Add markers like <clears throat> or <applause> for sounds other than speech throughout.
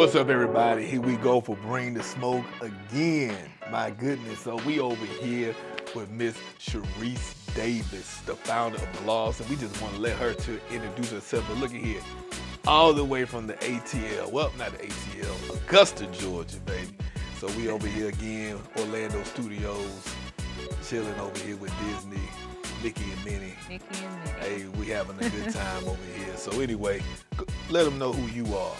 What's up, everybody? Here we go for Bring the Smoke again. My goodness. So, we over here with Miss Cherise Davis, the founder of Gloss, and we just want to let her to introduce herself. But look at here, all the way from the ATL. Well, not the ATL, Augusta, Georgia, baby. So, we over here again, Orlando Studios, chilling over here with Disney, Mickey and Minnie. Mickey and Minnie. Hey, we having a good time over here. So, anyway, let them know who you are.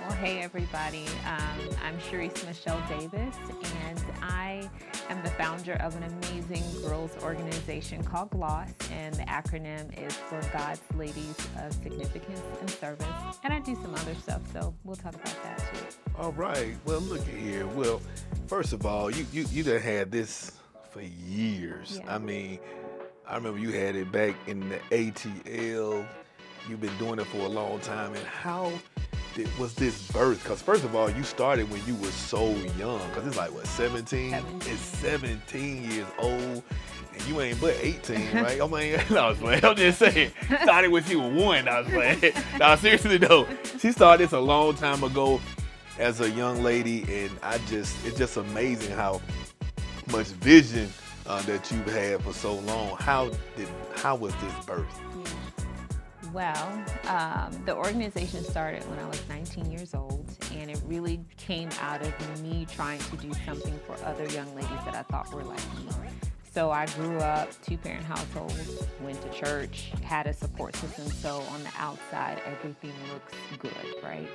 Well, hey everybody. Um, I'm Cherise Michelle Davis, and I am the founder of an amazing girls organization called GLOSS, and the acronym is for God's Ladies of Significance and Service. And I do some other stuff, so we'll talk about that too. All right. Well, look at here. Well, first of all, you you you done had this for years. Yeah. I mean, I remember you had it back in the ATL. You've been doing it for a long time. And how did, was this birth? Because first of all, you started when you were so young. Because it's like what 17? 17. It's 17 years old. And you ain't but 18, <laughs> right? I mean, <laughs> no, I was playing. I'm just saying. Started when she was one. I was playing. <laughs> no, seriously though. She started this a long time ago as a young lady, and I just it's just amazing how much vision uh, that you've had for so long. How did how was this birth? Well, um, the organization started when I was 19 years old, and it really came out of me trying to do something for other young ladies that I thought were like me. So I grew up two parent household, went to church, had a support system. So on the outside, everything looks good, right?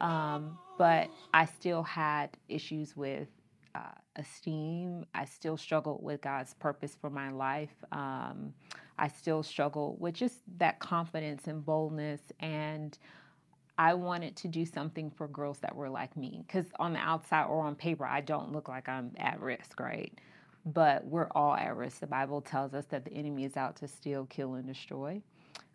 Um, but I still had issues with uh, esteem. I still struggled with God's purpose for my life. Um, I still struggle with just that confidence and boldness. And I wanted to do something for girls that were like me. Because on the outside or on paper, I don't look like I'm at risk, right? But we're all at risk. The Bible tells us that the enemy is out to steal, kill, and destroy.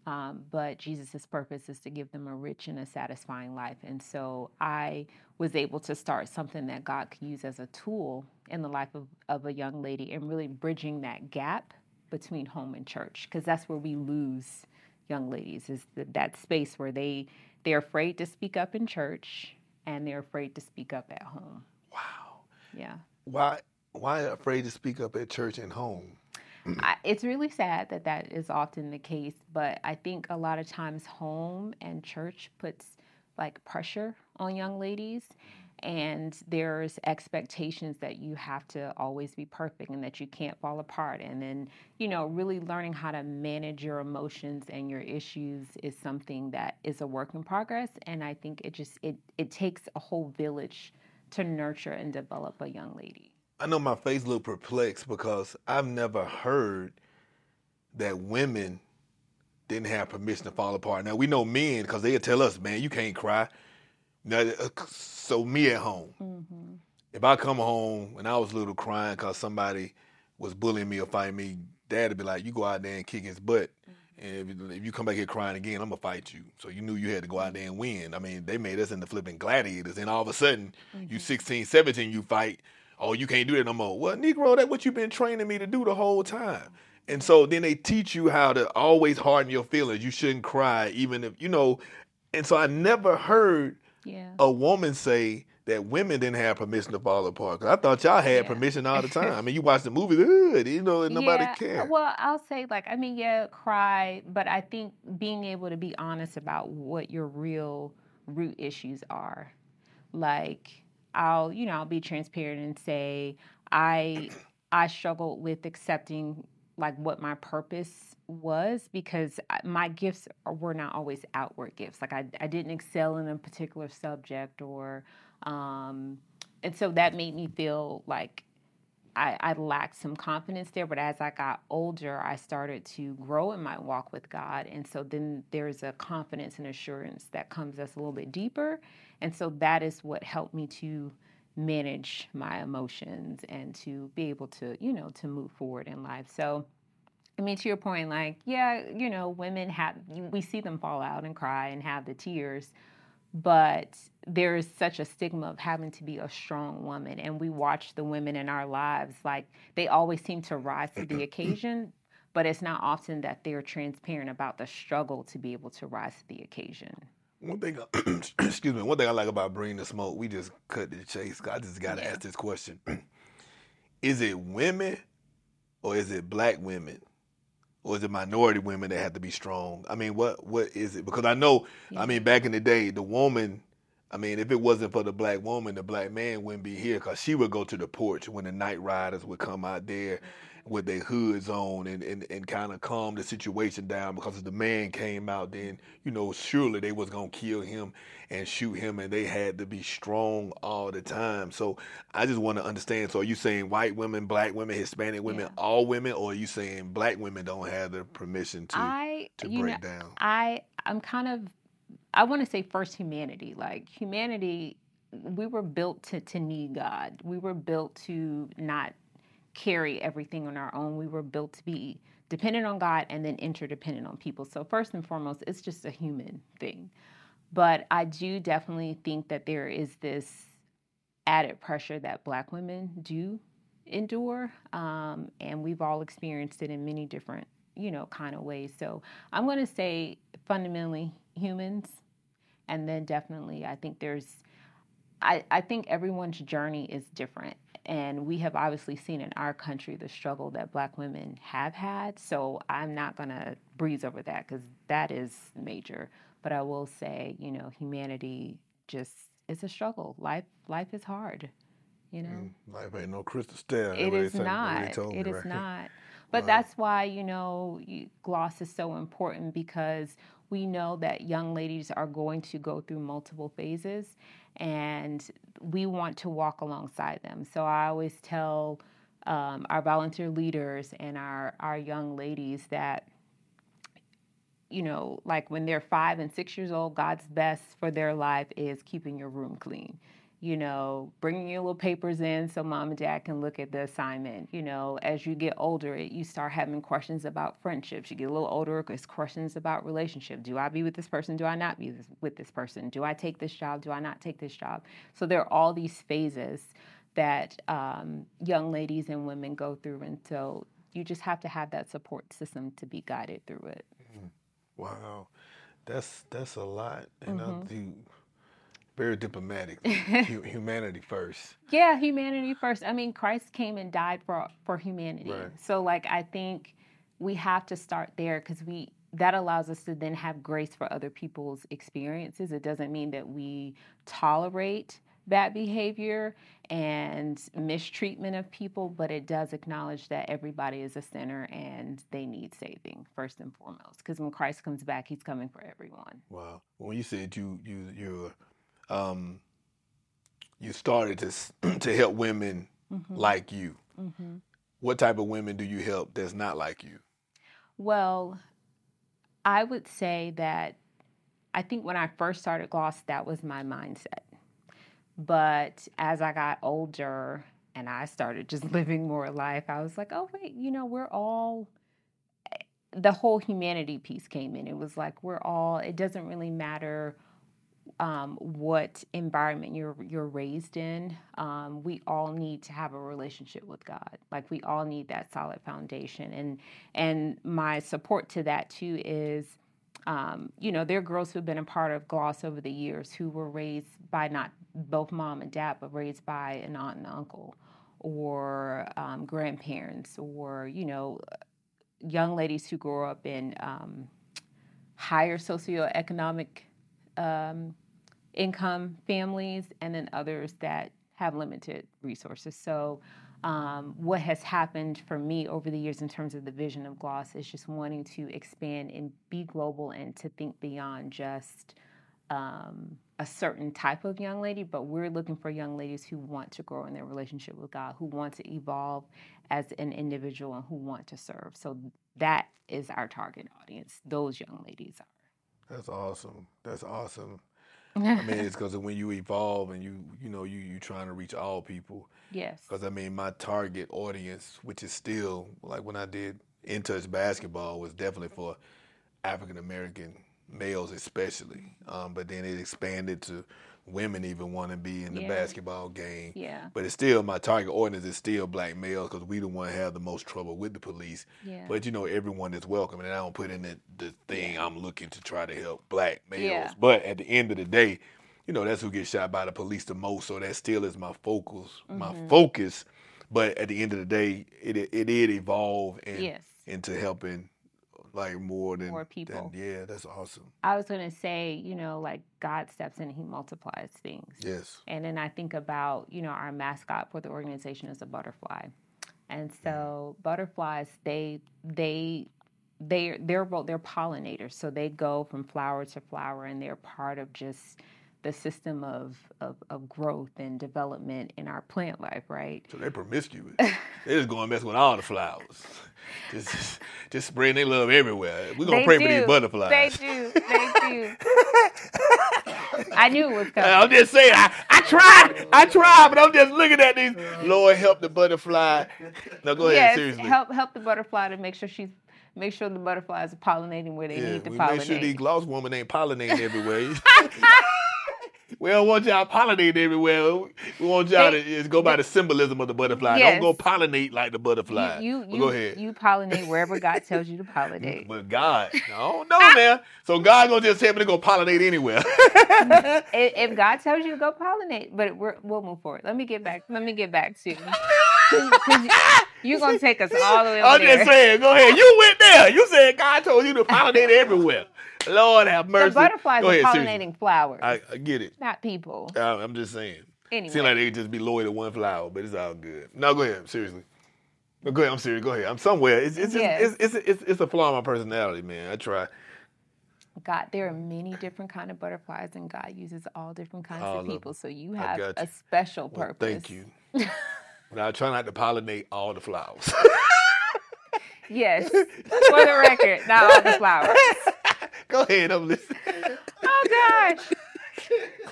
Um, but Jesus' purpose is to give them a rich and a satisfying life. And so I was able to start something that God could use as a tool in the life of, of a young lady and really bridging that gap between home and church because that's where we lose young ladies is the, that space where they they're afraid to speak up in church and they're afraid to speak up at home Wow. yeah Why why afraid to speak up at church and home? Mm. I, it's really sad that that is often the case, but I think a lot of times home and church puts like pressure on young ladies, and there's expectations that you have to always be perfect and that you can't fall apart. And then, you know, really learning how to manage your emotions and your issues is something that is a work in progress. And I think it just it it takes a whole village to nurture and develop a young lady. I know my face looked perplexed because I've never heard that women didn't have permission to fall apart. Now we know men because they would tell us, man, you can't cry. Now, uh, so me at home, mm-hmm. if I come home and I was little crying because somebody was bullying me or fighting me, dad would be like, you go out there and kick his butt. Mm-hmm. And if, if you come back here crying again, I'm gonna fight you. So you knew you had to go out there and win. I mean, they made us into flipping gladiators, and all of a sudden, you mm-hmm. 16, 17, you fight. Oh, you can't do that no more. Well, Negro, that's what you've been training me to do the whole time. And so then they teach you how to always harden your feelings. You shouldn't cry, even if you know. And so I never heard Yeah. a woman say that women didn't have permission to fall apart. Cause I thought y'all had Yeah. permission all the time. I mean, you <laughs> watch the movie, good, you know, and nobody yeah, cared. Well, I'll say like I mean, yeah, cry, but I think being able to be honest about what your real root issues are. Like I'll, you know, I'll be transparent and say I I struggled with accepting like what my purpose was because my gifts were not always outward gifts. Like I, I didn't excel in a particular subject or, um, and so that made me feel like I, I lacked some confidence there. But as I got older, I started to grow in my walk with God. And so then there's a confidence and assurance that comes that's a little bit deeper. And so that is what helped me to manage my emotions and to be able to, you know, to move forward in life. So, I mean, to your point, like, yeah, you know, women have, we see them fall out and cry and have the tears, but there is such a stigma of having to be a strong woman. And we watch the women in our lives, like, they always seem to rise to the occasion. but it's not often that they're transparent about the struggle to be able to rise to the occasion. One thing, <clears throat> excuse me, one thing I like about bringing the smoke, we just cut the chase. I just got to yeah. ask this question: <clears throat> Is it women, or is it black women, or is it minority women that have to be strong? I mean, what what is it? Because I know, yeah. I mean, back in the day, the woman I mean, if it wasn't for the black woman, the black man wouldn't be here because she would go to the porch when the night riders would come out there with their hoods on and, and, and kind of calm the situation down because if the man came out then, you know, surely they was going to kill him and shoot him and they had to be strong all the time. So I just want to understand. So are you saying white women, black women, Hispanic women, yeah. all women, or are you saying black women don't have the permission to, I, to break know, down? I, I'm kind of I want to say first humanity. Like humanity, we were built to, to need God. We were built to not carry everything on our own. We were built to be dependent on God and then interdependent on people. So first and foremost, it's just a human thing. But I do definitely think that there is this added pressure that black women do endure. Um, and we've all experienced it in many different, you know, kind of ways. So I'm going to say fundamentally humans and then definitely i think there's I, I think everyone's journey is different and we have obviously seen in our country the struggle that black women have had so i'm not going to breeze over that because that is major. But i will say you know humanity just it's a struggle. Life life is hard you know? Mm, life ain't no crystal stair it is not. it is right? not. <laughs> But wow. that's why you know gloss is so important because we know that young ladies are going to go through multiple phases and we want to walk alongside them. So I always tell um, our volunteer leaders and our, our young ladies that, you know, like when they're five and six years old, God's best for their life is keeping your room clean you know, bringing your little papers in so mom and dad can look at the assignment. You know, as you get older, you start having questions about friendships. You get a little older, it's questions about relationship. Do I be with this person? Do I not be with this person? Do I take this job? Do I not take this job? So there are all these phases that um, young ladies and women go through, and so you just have to have that support system to be guided through it. Mm-hmm. Wow, that's that's a lot, and mm-hmm. I do very diplomatic. <laughs> humanity first. Yeah, humanity first. I mean, Christ came and died for for humanity. Right. So, like, I think we have to start there because we that allows us to then have grace for other people's experiences. It doesn't mean that we tolerate bad behavior and mistreatment of people, but it does acknowledge that everybody is a sinner and they need saving first and foremost. Because when Christ comes back, He's coming for everyone. Wow. When you said you you you're um, you started to <clears throat> to help women mm-hmm. like you. Mm-hmm. What type of women do you help that's not like you? Well, I would say that I think when I first started Gloss, that was my mindset. But as I got older and I started just <laughs> living more life, I was like, oh, wait, you know, we're all, eh, the whole humanity piece came in. It was like, we're all, it doesn't really matter um, what environment you're you're raised in. Um, we all need to have a relationship with God. Like we all need that solid foundation. And and my support to that too is, um, you know, there are girls who've been a part of Gloss over the years who were raised by not both mom and dad, but raised by an aunt and uncle, or um, grandparents, or you know, young ladies who grow up in um, higher socioeconomic um, income families and then others that have limited resources. So, um, what has happened for me over the years in terms of the vision of Gloss is just wanting to expand and be global and to think beyond just um, a certain type of young lady, but we're looking for young ladies who want to grow in their relationship with God, who want to evolve as an individual, and who want to serve. So that is our target audience. Those young ladies are. That's awesome. That's awesome. I mean, it's <laughs> because when you evolve and you you know you you trying to reach all people. Yes. Because I mean, my target audience, which is still like when I did in touch basketball, was definitely for African American males, especially. Um, but then it expanded to women even want to be in the Yeah. basketball game. Yeah. But it's still my target audience is still black males because we the one have the most trouble with the police. Yeah. But you know, everyone is welcome, and I don't put in the, the thing I'm looking to try to help black males. Yeah. But at the end of the day, you know, that's who gets shot by the police the most. So that still is my focus. My Mm-hmm. focus. But at the end of the day, it it did evolve and Yes. into helping like more than More people. than- yeah, that's awesome. I was gonna say, you know, like God steps in and He multiplies things. Yes. And then I think about, you know, our mascot for the organization is a butterfly. And so mm-hmm. butterflies, they they they they're they're pollinators. So they go from flower to flower and they're part of just the system of, of, of growth and development in our plant life, right? So they're promiscuous. they just going mess with all the flowers. <laughs> Just, just, just spreading their love everywhere. We're gonna They pray for these butterflies. They do. They do. I knew it was <laughs> coming. I'm just saying, I, I tried, I tried, but I'm just looking at these. Lord help the butterfly. No, go ahead, yes, seriously. help help the butterfly to make sure she's make sure the butterflies are pollinating where they yeah, need to we pollinate. make sure these gloss women ain't pollinating everywhere. <laughs> we don't want y'all pollinating everywhere. We want y'all They- to just go by the symbolism of the butterfly. Yes. Don't go pollinate like the butterfly. you But you, go ahead. you pollinate wherever God tells you to pollinate. <laughs> But God, I don't know, man. So God gonna just tell me to go pollinate anywhere. <laughs> if, if God tells you to go pollinate, but we're, we'll move forward. Let me get back. Let me get back to you. are gonna take us all the way <laughs> over I'm there. just saying, go ahead. You went there. You said God told you to pollinate everywhere. Lord have mercy. the butterflies go are ahead, pollinating seriously. flowers, I, I get it. not people. I, I'm just saying. Anyway, Seems like they could just be loyal to one flower, but it's all good. No, go ahead. Seriously. No, go ahead. I'm serious. Go ahead. I'm somewhere. It's it's, Yes. it's, it's, it's, it's a flaw in my personality, man. I try. God, there are many different kind of butterflies, and God uses all different kinds All of people. So you have got a you. special Well, purpose. thank you. <laughs> but I try not to pollinate all the flowers. Yes, for the record, not all the flowers. <laughs> go ahead. I'm listening. <laughs> Oh gosh.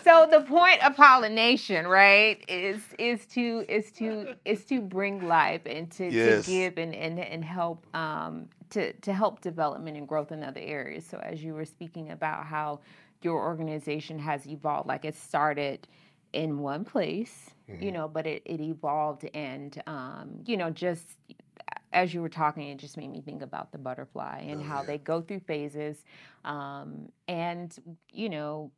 So the point of pollination, right, is is to is to is to bring life and to, Yes. to give and, and and help um to to help development and growth in other areas. So as you were speaking about how your organization has evolved, like it started in one place, you know, but it, it evolved and um, you know, just as you were talking, it just made me think about the butterfly and Oh, how yeah. they go through phases. Um, and, you know,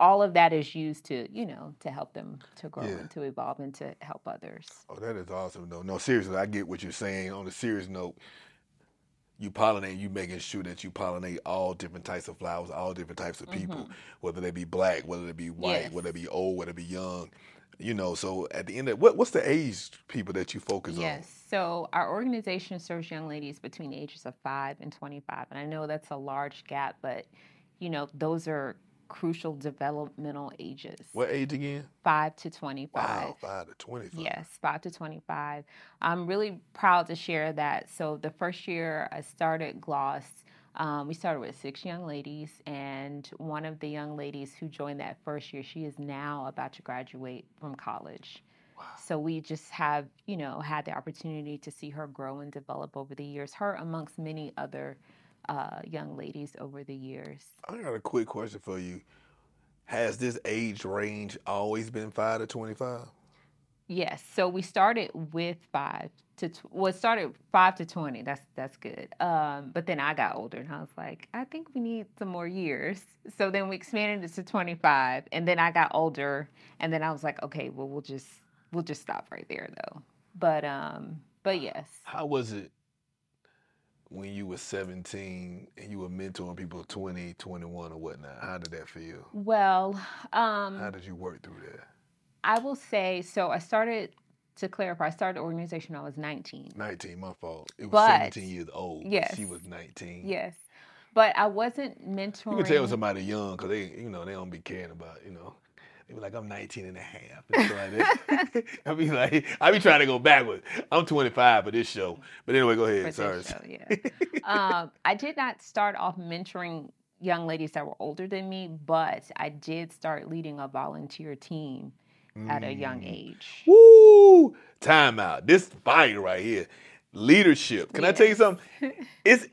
all of that is used to, you know, to help them to grow Yeah. and to evolve and to help others. Oh, that is awesome. though. no, seriously, I get what you're saying. On a serious note, you pollinate, you making sure that you pollinate all different types of flowers, all different types of people, whether they be black, whether they be white, Yes. whether they be old, whether they be young. You know, so at the end of what what's the age people that you focus on? Yes. So our organization serves young ladies between the ages of 5 and 25. And I know that's a large gap, but, you know, those are crucial developmental ages? What age again? 5 to 25. Wow, five to twenty-five. Yes, 5 to 25. I'm really proud to share that. So, the first year I started Gloss, um, we started with six young ladies, and one of the young ladies who joined that first year, she is now about to graduate from college. So we just have, you know, had the opportunity to see her grow and develop over the years. Her amongst many other uh, young ladies over the years. I got a quick question for you. Has this age range always been five to twenty-five? Yes. So we started with five to tw- well, it started five to twenty. That's that's good. Um, but then I got older, and I was like, I think we need some more years. So then we expanded it to twenty five, and then I got older, and then I was like, okay, well we'll just we'll just stop right there though. But um, but yes. How was it when you were 17 and you were mentoring people 20, 21 or whatnot? How did that feel? Well, um, How did you work through that? I will say so. I started to clarify. I started the organization. when I was nineteen. 19, my fault. It was But- 17 years old. yes. She was 19. Yes, but I wasn't mentoring. You can tell somebody young because they, you know, they don't be caring about, you know. They be like, I'm 19 and a half. And. <laughs> <laughs> I be like, I be trying to go backwards. I'm 25 for this show. But anyway, go ahead. Sorry. show, yeah. <laughs> um, I did not start off mentoring young ladies that were older than me, but I did start leading a volunteer team at a young Mm. age. Woo! Time out. This fire right here. Leadership. Can I tell you something? <laughs> It's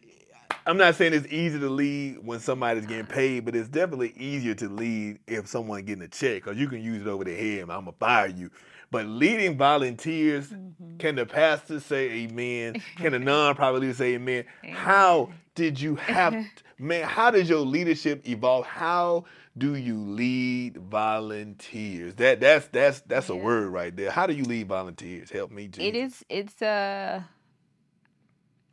I'm not saying it's easy to lead when somebody's getting paid, but it's definitely easier to lead if someone getting a check because you can use it over the head. I'm gonna fire you. But leading volunteers, mm-hmm. can the pastor say amen? Can the <laughs> non-profit leader say amen? amen? How did you <laughs> have, man? How did your leadership evolve? How do you lead volunteers? That that's that's that's yeah. a word right there. How do you lead volunteers? Help me, Jesus. It is. It's a. Uh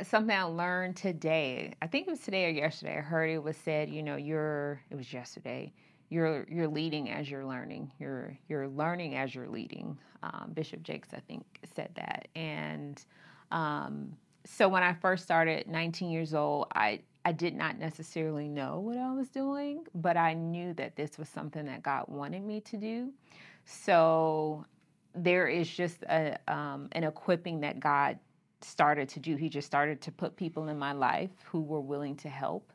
something I learned today. I think it was today or yesterday. I heard it was said, you know, you're it was yesterday. You're you're leading as you're learning. You're you're learning as you're leading. Um, Bishop Jakes, I think, said that. And um, so when I first started, 19 years old, I I did not necessarily know what I was doing, but I knew that this was something that God wanted me to do. So there is just a um, an equipping that God started to do. He just started to put people in my life who were willing to help.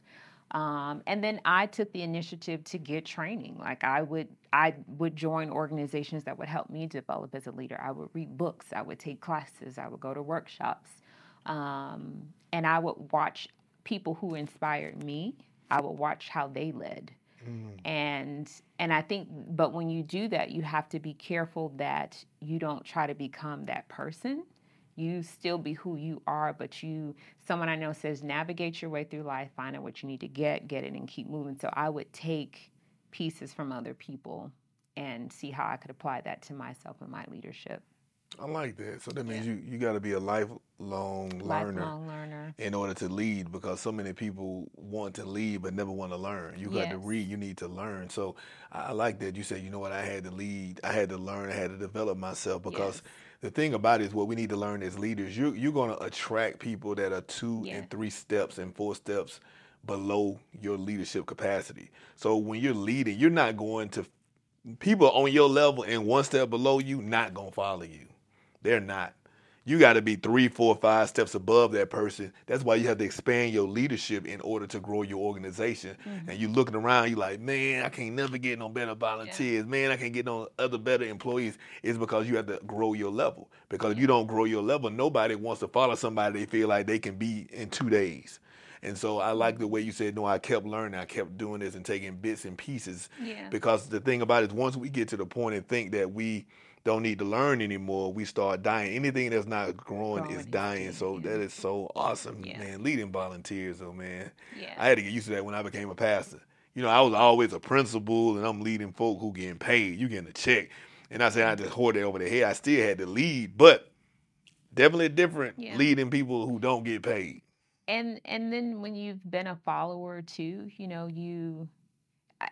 Um, and then I took the initiative to get training. Like I would, I would join organizations that would help me develop as a leader. I would read books. I would take classes. I would go to workshops, um, and I would watch people who inspired me. I would watch how they led, mm. and and I think, but when you do that, you have to be careful that you don't try to become that person you still be who you are, but you, someone I know says, navigate your way through life, find out what you need to get, get it, and keep moving. So I would take pieces from other people and see how I could apply that to myself and my leadership. I like that. So that means yeah. you, you got to be a lifelong learner, lifelong learner in order to lead because so many people want to lead but never want to learn. You got yes. to read, you need to learn. So I like that. You said, you know what, I had to lead, I had to learn, I had to develop myself because yes the thing about it is what we need to learn as leaders, you you're gonna attract people that are two yeah. and three steps and four steps below your leadership capacity. So when you're leading, you're not going to people on your level and one step below you not gonna follow you. They're not you got to be three, four, five steps above that person. That's why you have to expand your leadership in order to grow your organization. Mm-hmm. And you're looking around, you're like, man, I can't never get no better volunteers. Yeah. Man, I can't get no other better employees. It's because you have to grow your level. Because if you don't grow your level, nobody wants to follow somebody they feel like they can be in two days. And so I like the way you said, no, I kept learning. I kept doing this and taking bits and pieces. Yeah. Because the thing about it is once we get to the point and think that we – don't need to learn anymore, we start dying. Anything that's not growing, growing is dying. So yeah. that is so awesome, yeah. man. Leading volunteers, though, man. Yeah. I had to get used to that when I became a pastor. You know, I was always a principal, and I'm leading folk who getting paid. You getting a check, and I said I just mm-hmm. hoard it over the head. I still had to lead, but definitely different yeah. leading people who don't get paid. And and then when you've been a follower too, you know, you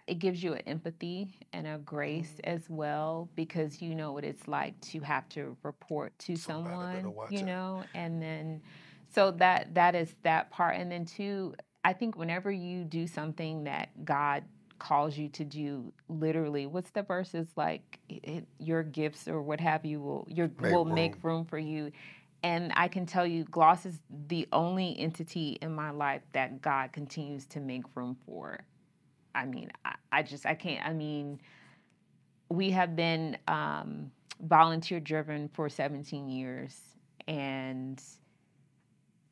it gives you an empathy and a grace mm-hmm. as well because you know what it's like to have to report to Somebody someone you know and then so that that is that part and then two i think whenever you do something that god calls you to do literally what's the verse is like it, your gifts or what have you will your make will room. make room for you and I can tell you, Gloss is the only entity in my life that God continues to make room for. I mean, I, I just I can't. I mean, we have been um, volunteer driven for 17 years, and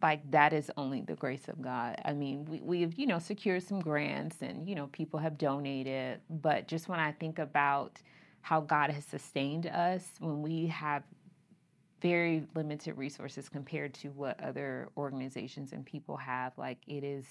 like that is only the grace of God. I mean, we, we've you know secured some grants, and you know people have donated, but just when I think about how God has sustained us when we have very limited resources compared to what other organizations and people have, like it is,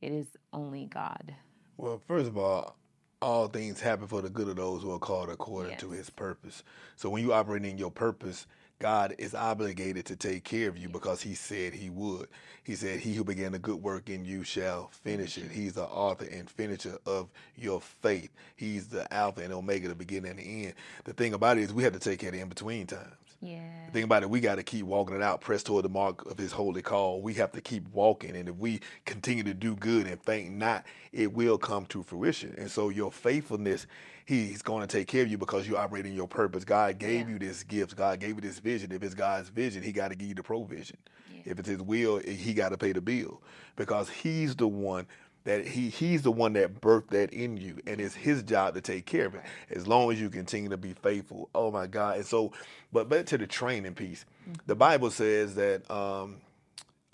it is only God. Well, first of all, all things happen for the good of those who are called according yes. to his purpose. So when you operate in your purpose, God is obligated to take care of you because he said he would. He said, He who began a good work in you shall finish it. He's the author and finisher of your faith. He's the Alpha and Omega, the beginning and the end. The thing about it is we have to take care of the in between times. Yeah. The thing about it, we got to keep walking it out, press toward the mark of his holy call. We have to keep walking. And if we continue to do good and faint not, it will come to fruition. And so your faithfulness, he's going to take care of you because you operate in your purpose. God gave yeah. you this gift. God gave you this vision. If it's God's vision, he got to give you the provision. Yeah. If it's his will, he got to pay the bill because he's the one that he he's the one that birthed that in you and it's his job to take care of it as long as you continue to be faithful oh my god and so but back to the training piece mm-hmm. the bible says that um,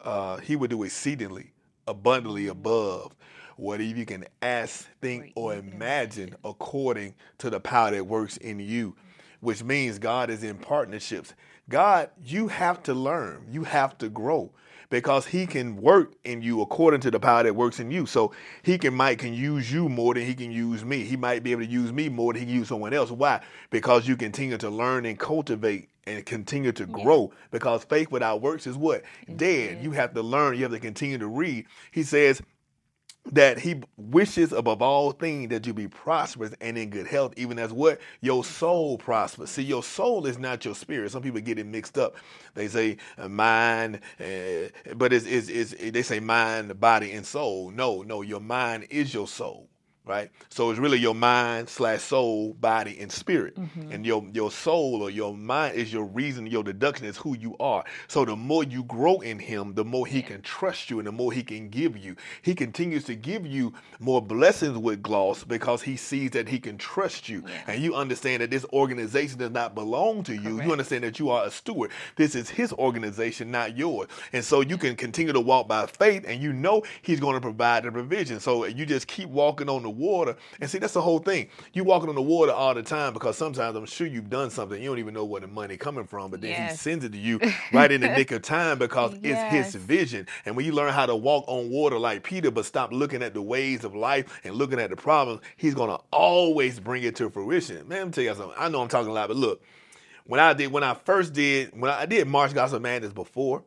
uh, he would do exceedingly abundantly above whatever you can ask, think, or imagine according to the power that works in you, which means God is in partnerships. God, you have to learn, you have to grow because he can work in you according to the power that works in you. So he can might can use you more than he can use me. He might be able to use me more than he can use someone else. Why? Because you continue to learn and cultivate and continue to grow yeah. because faith without works is what? It's Dead. You have to learn, you have to continue to read. He says, that he wishes above all things that you be prosperous and in good health, even as what your soul prospers. See, your soul is not your spirit. Some people get it mixed up. They say uh, mind, uh, but it's, it's, it's, they say mind, body, and soul. No, no, your mind is your soul right? So it's really your mind slash soul, body, and spirit. Mm-hmm. And your your soul or your mind is your reason, your deduction is who you are. So the more you grow in him, the more he can trust you and the more he can give you. He continues to give you more blessings with gloss because he sees that he can trust you. Yeah. And you understand that this organization does not belong to you. Correct. You understand that you are a steward. This is his organization, not yours. And so you can continue to walk by faith and you know he's going to provide the provision. So you just keep walking on the water. And see, that's the whole thing. You walking on the water all the time because sometimes I'm sure you've done something. You don't even know where the money coming from, but then yes. he sends it to you <laughs> right in the nick of time because yes. it's his vision. And when you learn how to walk on water like Peter, but stop looking at the ways of life and looking at the problems, he's gonna always bring it to fruition. Man, let me tell you something. I know I'm talking a lot, but look, when I did, when I first did, when I did March Gospel Madness before,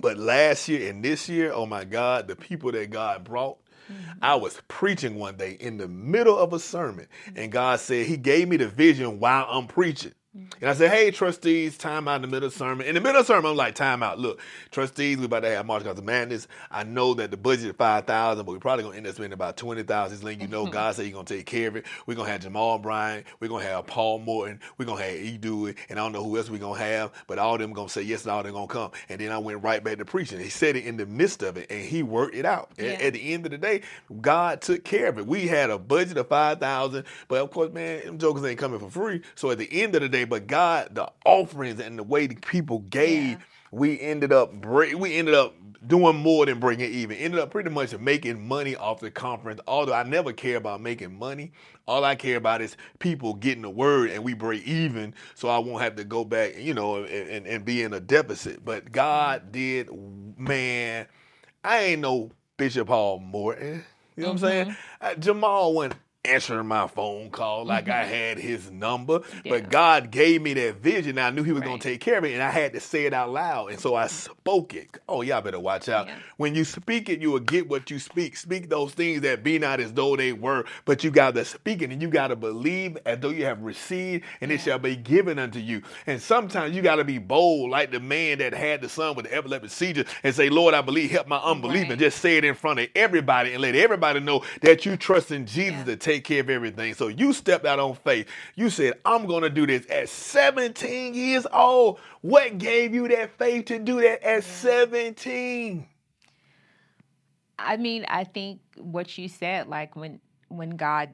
but last year and this year, oh my God, the people that God brought Mm-hmm. I was preaching one day in the middle of a sermon, and God said He gave me the vision while I'm preaching. Mm-hmm. And I said, hey, trustees, time out in the middle of the sermon. In the middle of the sermon, I'm like, time out. Look, trustees, we're about to have March Gospel Madness. I know that the budget is 5000 but we're probably going to end up spending about 20000 Just letting you know, mm-hmm. God said He's going to take care of it. We're going to have Jamal Bryant. We're going to have Paul Morton. We're going to have E. Dewey. And I don't know who else we're going to have, but all of them going to say yes and all them going to come. And then I went right back to preaching. He said it in the midst of it, and He worked it out. Yeah. At, at, the end of the day, God took care of it. We had a budget of 5000 but of course, man, them jokers ain't coming for free. So at the end of the day, but God, the offerings and the way the people gave, yeah. we ended up we ended up doing more than bringing even. Ended up pretty much making money off the conference. Although I never care about making money, all I care about is people getting the word and we break even, so I won't have to go back, you know, and, and, and be in a deficit. But God did, man. I ain't no Bishop Paul Morton. You know mm-hmm. what I'm saying? Mm-hmm. Jamal went answering my phone call like I mm-hmm. had his number. Yeah. But God gave me that vision. I knew He was right. going to take care of me, and I had to say it out loud. And so I spoke it. Oh, y'all better watch out. Yeah. When you speak it, you will get what you speak. Speak those things that be not as though they were, but you got to speak it, and you got to believe as though you have received, and yeah. it shall be given unto you. And sometimes you got to be bold, like the man that had the son with the epileptic seizure, and say, Lord, I believe, help my unbelief, right. and just say it in front of everybody and let everybody know that you trust in Jesus to take take care of everything. So you stepped out on faith. You said, I'm going to do this at 17 years old. What gave you that faith to do that at 17? I mean, I think what you said, like when when God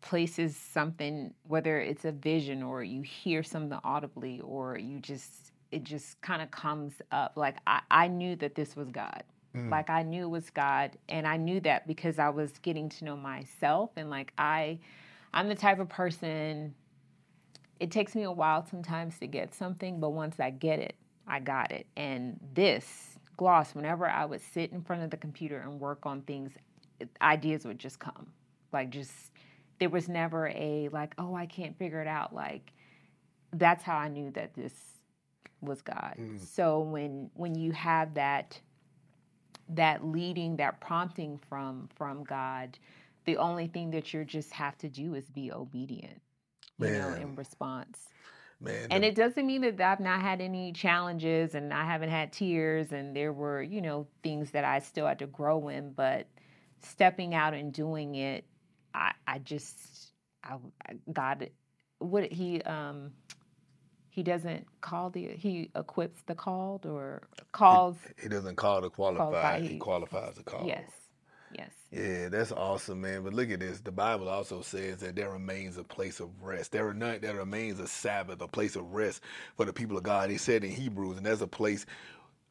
places something, whether it's a vision or you hear something audibly or you just it just kind of comes up. Like I, I knew that this was God. Mm. Like I knew it was God and I knew that because I was getting to know myself and like I I'm the type of person it takes me a while sometimes to get something, but once I get it, I got it. And this gloss, whenever I would sit in front of the computer and work on things, ideas would just come. Like just there was never a like, oh, I can't figure it out. Like that's how I knew that this was God. Mm. So when when you have that that leading, that prompting from from God, the only thing that you just have to do is be obedient, Man. you know, in response. Man, and it doesn't mean that I've not had any challenges and I haven't had tears and there were, you know, things that I still had to grow in, but stepping out and doing it, I, I just, I, God, what he, um, he doesn't call the he equips the called or calls he, he doesn't call the qualified he, he qualifies the call. Yes. Yes. Yeah that's awesome man. But look at this. The bible also says that there remains a place of rest. There, not, there remains a sabbath a place of rest for the people of god. He said in hebrews and there's a place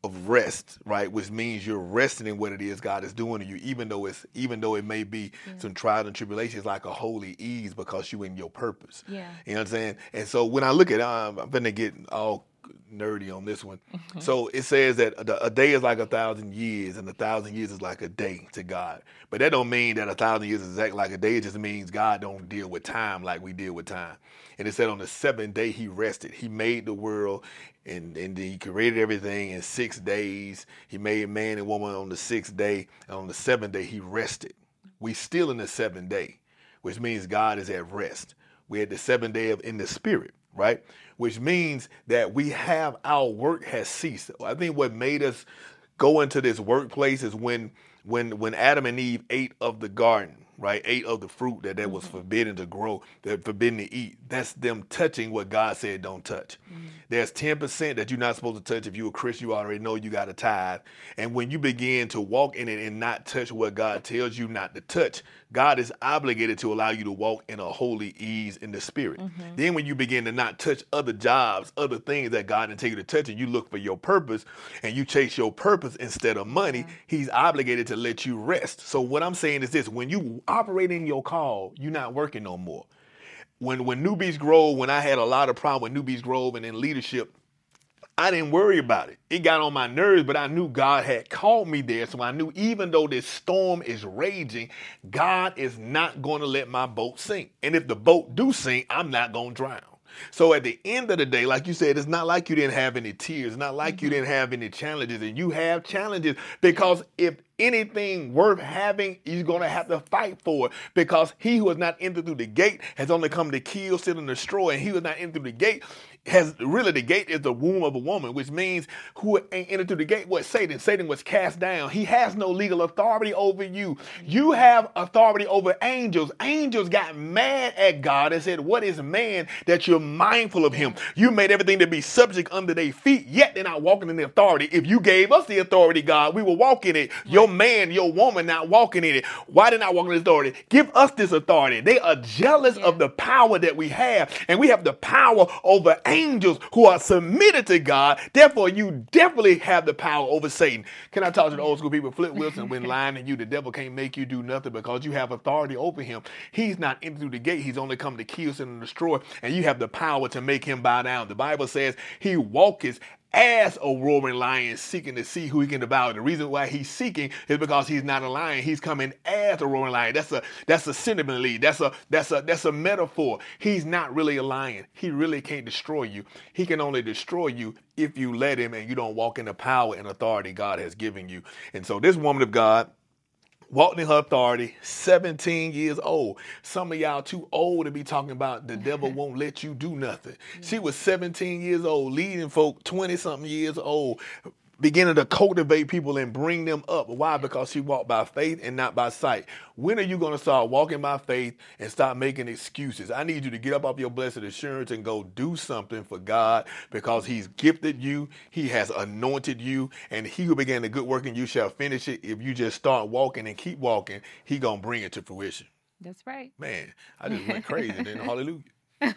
of rest, right? Which means you're resting in what it is God is doing to you, even though it's even though it may be yeah. some trials and tribulations, like a holy ease because you in your purpose. Yeah. You know what I'm saying? And so when I look at um, I'm gonna get all nerdy on this one. Mm-hmm. <laughs> So it says that a, a day is like a thousand years, and a thousand years is like a day to God. But that don't mean that a thousand years is exactly like a day. It just means God don't deal with time like we deal with time. And it said on the seventh day he rested. He made the world and, and he created everything in six days. He made man and woman on the sixth day. And on the seventh day he rested. We still in the seventh day, which means God is at rest. We had the seventh day of in the spirit, right? Which means that we have our work has ceased. I think what made us go into this workplace is when when when Adam and Eve ate of the garden right? Ate of the fruit that that was mm-hmm. forbidden to grow, that forbidden to eat. That's them touching what God said don't touch. Mm-hmm. There's 10% that you're not supposed to touch. If you're a Christian, you already know you got a tithe. And when you begin to walk in it and not touch what God tells you not to touch, God is obligated to allow you to walk in a holy ease in the spirit. Mm-hmm. Then when you begin to not touch other jobs, other things that God didn't tell you to touch, and you look for your purpose and you chase your purpose instead of money. He's obligated to let you rest. So what I'm saying is this: when you operate in your call, you're not working no more. When when Newbies Grove, when I had a lot of problem with Newbies Grove and in leadership, I didn't worry about it. It got on my nerves, but I knew God had called me there. So I knew even though this storm is raging, God is not going to let my boat sink. And if the boat do sink, I'm not going to drown. So at the end of the day, like you said, it's not like you didn't have any tears, it's not like you mm-hmm. didn't have any challenges, and you have challenges because if anything worth having, you're going to have to fight for it because he who has not entered through the gate has only come to kill, steal, and destroy. And he who has not entered through the gate has really the gate is the womb of a woman, which means who entered through the gate was Satan. Satan was cast down. He has no legal authority over you. You have authority over angels. Angels got mad at God and said, What is man that you're mindful of him? You made everything to be subject under their feet, yet they're not walking in the authority. If you gave us the authority, God, we will walk in it. Your man, your woman not walking in it. Why they not walking in authority? Give us this authority. They are jealous yeah. of the power that we have, and we have the power over angels angels who are submitted to God. Therefore, you definitely have the power over Satan. Can I talk to the old school people? Flip Wilson, when <laughs> lying to you, the devil can't make you do nothing because you have authority over him. He's not in through the gate. He's only come to kill, and destroy, and you have the power to make him bow down. The Bible says he walketh as a roaring lion seeking to see who he can devour. The reason why he's seeking is because he's not a lion. He's coming as a roaring lion. That's a that's a sentiment lead. That's a that's a that's a metaphor. He's not really a lion. He really can't destroy you. He can only destroy you if you let him and you don't walk in the power and authority God has given you. And so this woman of God walked in her authority, 17 years old. Some of y'all too old to be talking about the devil <laughs> won't let you do nothing. She mm. was 17 years old, leading folk 20 something years old, beginning to cultivate people and bring them up. Why? Because she walked by faith and not by sight. When are you going to start walking by faith and stop making excuses? I need you to get up off your blessed assurance and go do something for God because He's gifted you, He has anointed you, and He who began the good work in you shall finish it. If you just start walking and keep walking, He gonna bring it to fruition. That's right. Man, I just went crazy then. Hallelujah. <laughs>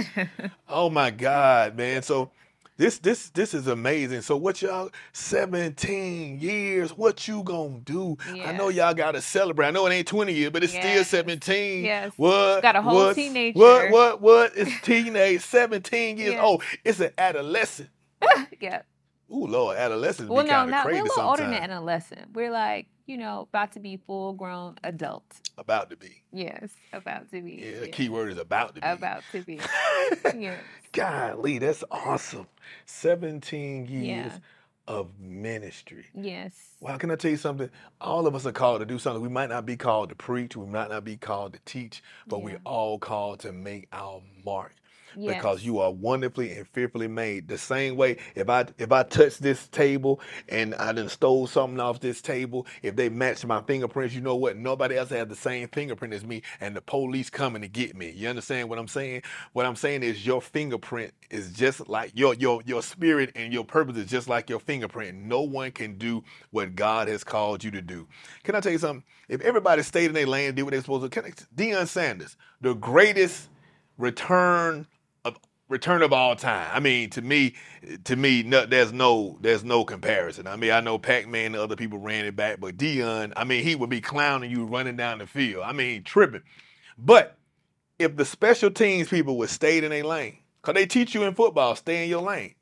<laughs> oh my God, man. So this this this is amazing. So what y'all 17 years, what you gonna do? Yeah. I know y'all gotta celebrate. I know it ain't 20 years, but it's yes. still 17. Yes. What got a whole what, teenager. What what what? It's teenage, 17 years <laughs> yes. old. It's an adolescent. <laughs> yeah. Ooh, Lord, adolescents well, be no, not, crazy we're a little older than adolescent. We're like, you know, about to be full grown adults. About to be. Yes, about to be. Yeah, the key word is about to be. About to be. <laughs> yes. Golly, that's awesome. 17 years yeah. of ministry. Yes. Well, can I tell you something? All of us are called to do something. We might not be called to preach, we might not be called to teach, but yeah. we're all called to make our mark yes. because you are wonderfully and fearfully made. The same way, if I if I touch this table and I done stole something off this table, if they match my fingerprints, you know what? Nobody else has the same fingerprint as me, and the police coming to get me. You understand what I'm saying? What I'm saying is your fingerprint is just like your your your spirit and your purpose is just like your fingerprint. No one can do what God has called you to do. Can I tell you something? If everybody stayed in their lane, did what they're supposed to, Deion Sanders, the greatest return return of all time. I mean, to me, to me, no, there's no there's no comparison. I mean, I know Pac-Man and other people ran it back, but Deion, I mean, he would be clowning you running down the field. I mean, tripping. But if the special teams people would stay in their lane, because they teach you in football, stay in your lane.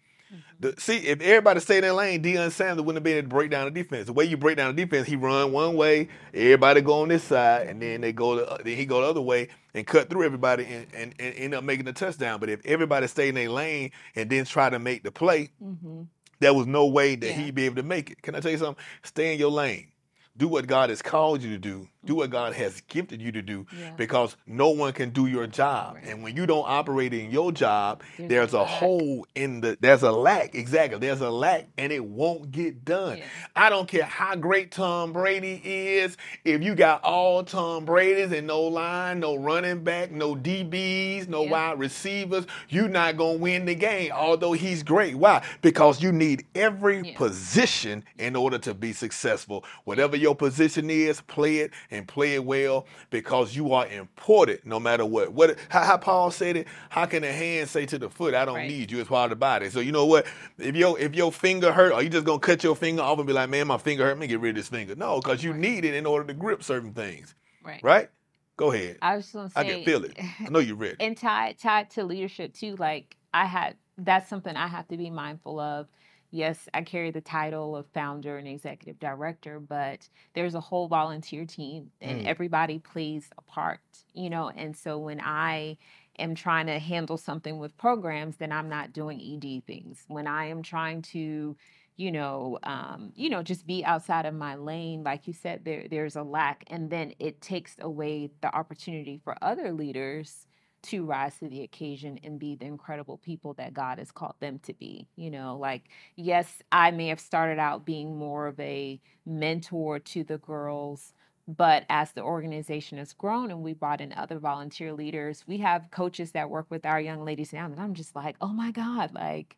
The, see, if everybody stayed in their lane, Deion Sanders wouldn't have been able to break down the defense. The way you break down the defense, he run one way, everybody go on this side, and then they go the, then he go the other way and cut through everybody and, and, and end up making the touchdown. But if everybody stayed in their lane and then try to make the play, mm-hmm. there was no way that yeah. he'd be able to make it. Can I tell you something? Stay in your lane do what God has called you to do. Do what God has gifted you to do yeah. because no one can do your job. Right. And when you don't operate in your job, there's, there's a, a hole in the there's a lack. Exactly. There's a lack and it won't get done. Yeah. I don't care how great Tom Brady is. If you got all Tom Brady's and no line, no running back, no DBs, no yeah. wide receivers, you're not going to win the game although he's great. Why? Because you need every position in order to be successful. Whatever your position is, play it and play it well because you are important no matter what. What how, how Paul said it, how can a hand say to the foot, I don't right. need you, it's part of the body. So you know what? If your if your finger hurt, are you just gonna cut your finger off and be like, man, my finger hurt, let me get rid of this finger? No, because you need it in order to grip certain things. Right. Right? Go ahead. I was just gonna say I can feel it. I know you're ready. <laughs> And tied tied to leadership too, like I had that's something I have to be mindful of yes, I carry the title of founder and executive director, but there's a whole volunteer team and mm. everybody plays a part, you know. And so when I am trying to handle something with programs, then I'm not doing ED things. When I am trying to, you know, um, you know, just be outside of my lane, like you said, there there's a lack, and then it takes away the opportunity for other leaders to rise to the occasion and be the incredible people that God has called them to be. You know, like, yes, I may have started out being more of a mentor to the girls, but as the organization has grown and we brought in other volunteer leaders, we have coaches that work with our young ladies now. And I'm just like, oh my God, like,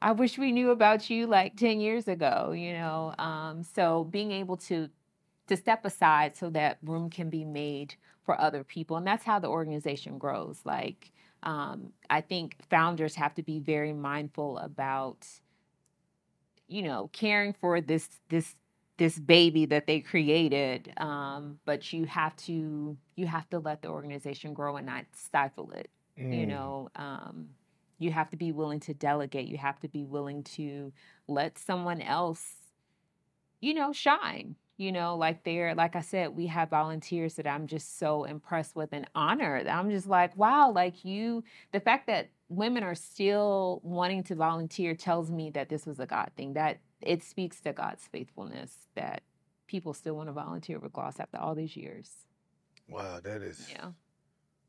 I wish we knew about you like 10 years ago, you know? Um, so being able to to step aside so that room can be made for other people. And that's how the organization grows. Like, um, I think founders have to be very mindful about, you know, caring for this, this, this baby that they created. Um, but you have to, you have to let the organization grow and not stifle it. Mm. You know, um, you have to be willing to delegate. You have to be willing to let someone else, you know, shine you know like they're like i said we have volunteers that i'm just so impressed with and honored. I'm just like wow like you the fact that women are still wanting to volunteer tells me that this was a god thing that it speaks to god's faithfulness that people still want to volunteer with gloss after all these years. Wow that is yeah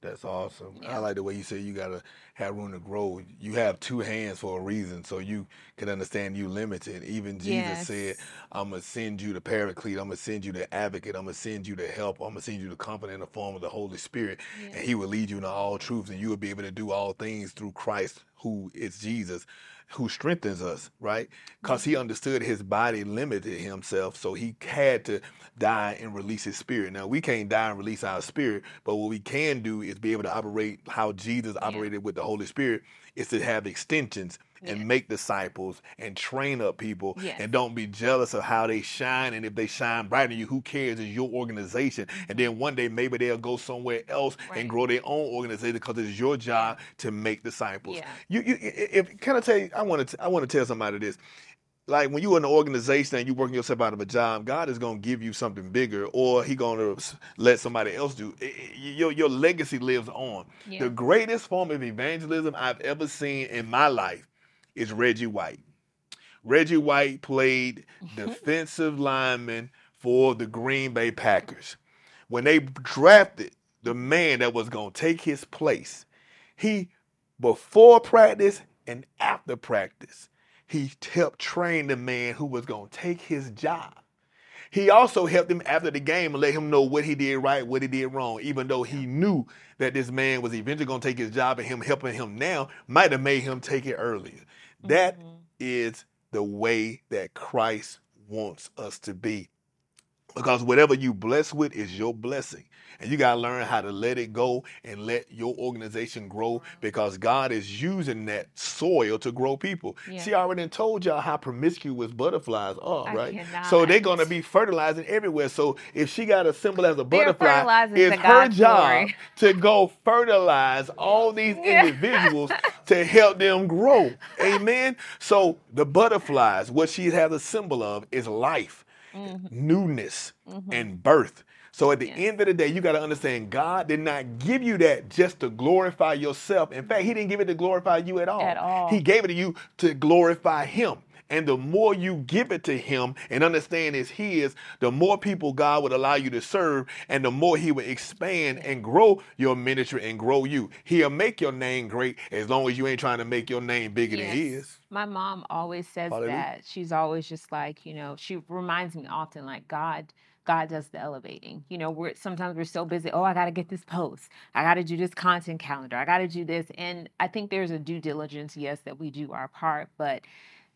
that's awesome. Yeah. I like the way you say you gotta have room to grow. You have two hands for a reason, so you can understand you limited. Even Jesus yes. said, "I'm gonna send you the Paraclete. I'm gonna send you the Advocate. I'm gonna send you the help. I'm gonna send you the Comforter in the form of the Holy Spirit, yeah. and He will lead you into all truths, and you will be able to do all things through Christ, who is Jesus." Who strengthens us, right? Because he understood his body limited himself, so he had to die and release his spirit. Now we can't die and release our spirit, but what we can do is be able to operate how Jesus operated yeah. with the Holy Spirit, is to have extensions and make disciples and train up people yes. and don't be jealous of how they shine and if they shine brighter than you who cares it's your organization mm-hmm. and then one day maybe they'll go somewhere else right. and grow their own organization because it's your job to make disciples yeah. you, you if can i tell you i want to i want to tell somebody this like when you're in an organization and you're working yourself out of a job, God is going to give you something bigger, or He going to let somebody else do. Your your legacy lives on. Yeah. The greatest form of evangelism I've ever seen in my life is Reggie White. Reggie White played defensive lineman for the Green Bay Packers. When they drafted the man that was going to take his place, he, before practice and after practice, he helped train the man who was going to take his job. He also helped him after the game and let him know what he did right, what he did wrong, even though he knew that this man was eventually going to take his job and him helping him now might have made him take it earlier. That mm-hmm. is the way that Christ wants us to be. Because whatever you bless with is your blessing. And you got to learn how to let it go and let your organization grow because God is using that soil to grow people. Yeah. See, I already told y'all how promiscuous butterflies are, I right? cannot. So they're going to be fertilizing everywhere. So if she got a symbol as a They're butterfly, it's her job to go fertilize all these <laughs> Yeah. individuals to help them grow. <laughs> Amen. So the butterflies, what she has a symbol of is life, Mm-hmm. newness, mm-hmm. and birth. So at the Yes. end of the day, you got to understand God did not give you that just to glorify yourself. In fact, He didn't give it to glorify you at all. At all. He gave it to you to glorify Him. And the more you give it to Him and understand it's His, the more people God would allow you to serve, and the more He will expand and grow your ministry and grow you. He'll make your name great as long as you ain't trying to make your name bigger than His. My mom always says Hallelujah. that. She's always just like, you know, she reminds me often like God God does the elevating. You know, we're sometimes we're so busy, oh, I got to get this post. I got to do this content calendar. I got to do this. And I think there's a due diligence, yes, that we do our part, but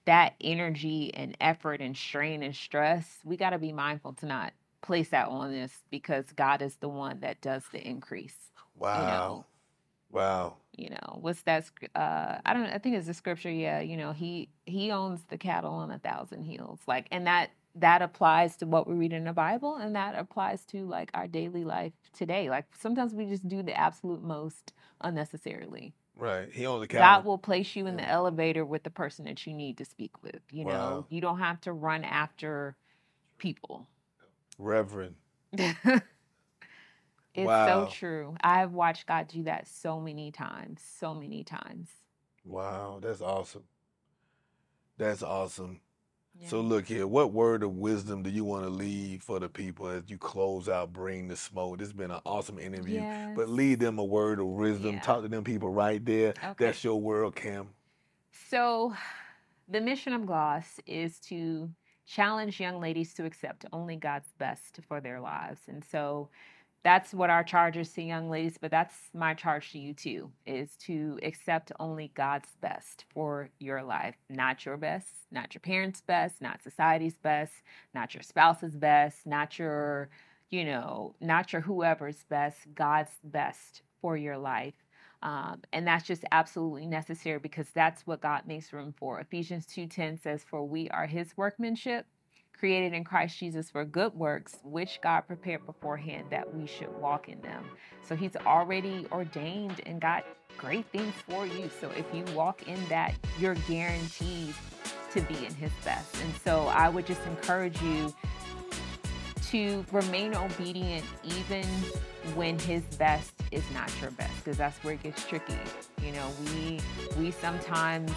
that energy and effort and strain and stress, we got to be mindful to not place that on us because God is the one that does the increase. Wow. Wow. you know what's that uh i don't i think it's the scripture yeah you know he he owns the cattle on a thousand hills like and that that applies to what we read in the bible and that applies to like our daily life today like sometimes we just do the absolute most unnecessarily Right. He owns the god cattle. will place you in the elevator with the person that you need to speak with you know you don't have to run after people Reverend. <laughs> it's Wow. so true i've watched god do that so many times so many times Wow. That's awesome. That's awesome. Yeah. So look here, what word of wisdom do you want to leave for the people as you close out Bring the Smoke? This has been an awesome interview. But Yes. leave them a word of wisdom. Yeah. Talk to them people right there. Okay. That's your world, Cam. So, the mission of Gloss is to challenge young ladies to accept only God's best for their lives. And so, that's what our charge is to young ladies, but that's my charge to you too is to accept only God's best for your life, not your best, not your parents' best, not society's best, not your spouse's best, not your, you know, not your whoever's best, God's best for your life. Um, and that's just absolutely necessary because that's what God makes room for. Ephesians 2:10 says, "For we are His workmanship, created in Christ Jesus for good works, which God prepared beforehand that we should walk in them." So He's already ordained and got great things for you. So if you walk in that, you're guaranteed to be in His best. And so I would just encourage you to remain obedient even when his best is not your best because that's where it gets tricky you know we we sometimes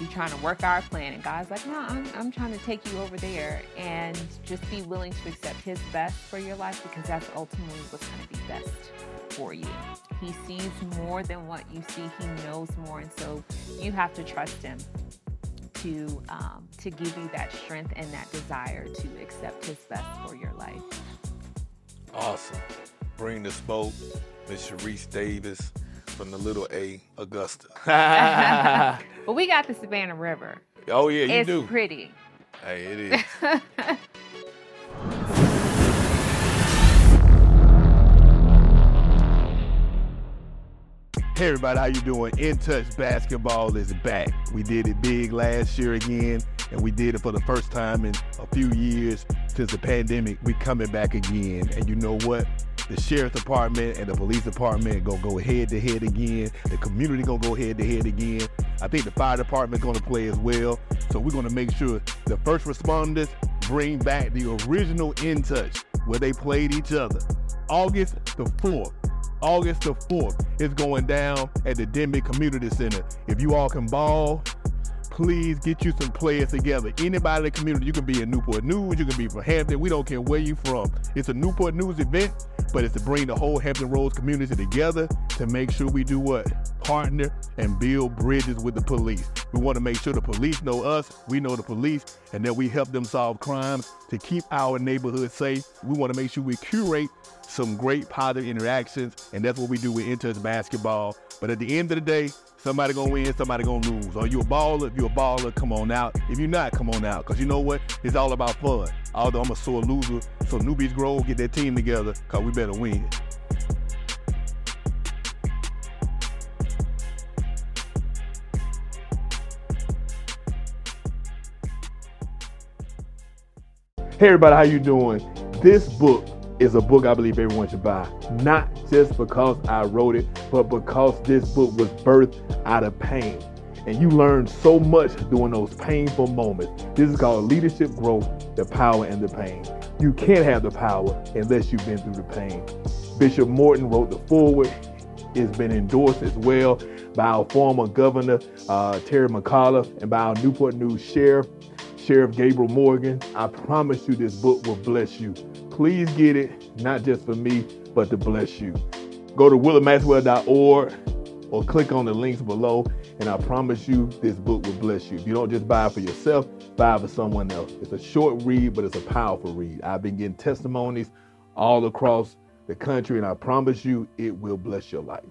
be trying to work our plan. And god's like no i'm, I'm trying to take you over there and just be willing to accept his best for your life because that's ultimately what's going to be best for you. He sees more than what you see. He knows more. And so you have to trust him to um, to give you that strength and that desire to accept his best for your life. Awesome. Bring the Smoke, Miss Cherise Davis from the Little A, Augusta. <laughs> <laughs> but we got the savannah river oh, yeah, you it's do. pretty Hey, it is. <laughs> Hey everybody, how you doing? In Touch Basketball is back. We did it big last year again, and we did it for the first time in a few years since the pandemic. We coming back again, and you know what? The sheriff department and the police department gonna go head to head again. The community gonna go head to head again. I think the fire department gonna play as well. So we're gonna make sure the first responders bring back the original In Touch where they played each other. August the 4th. August the 4th is going down at the Denbigh Community Center. If you all can ball, please get you some players together. Anybody in the community, you can be in Newport News, you can be from Hampton, we don't care where you from. It's a Newport News event, but it's to bring the whole Hampton Roads community together to make sure we do what? Partner and build bridges with the police. We want to make sure the police know us, we know the police, and that we help them solve crimes to keep our neighborhood safe. We want to make sure we curate some great positive interactions, and that's what we do with In Touch Basketball. But at the end of the day, Somebody gonna win, somebody gonna lose. Are you a baller? If you're a baller, come on out. If you're not, come on out. Cause you know what? It's all about fun. Although I'm a sore loser, so Newbies grow, get that team together, cause we better win. Hey everybody, how you doing? This book is a book I believe everyone should buy. Not just because I wrote it, but because this book was birthed out of pain. And you learn so much during those painful moments. This is called Leadership Growth, the Power and the Pain. You can't have the power unless you've been through the pain. Bishop Morton wrote the foreword. It's been endorsed as well by our former governor, uh, Terry McAuliffe, and by our Newport News sheriff, Sheriff Gabriel Morgan. I promise you this book will bless you. Please get it, not just for me, but to bless you. Go to willardmaxwell.org or click on the links below, and I promise you this book will bless you. If you don't just buy it for yourself, buy it for someone else. It's a short read, but it's a powerful read. I've been getting testimonies all across the country, and I promise you it will bless your life.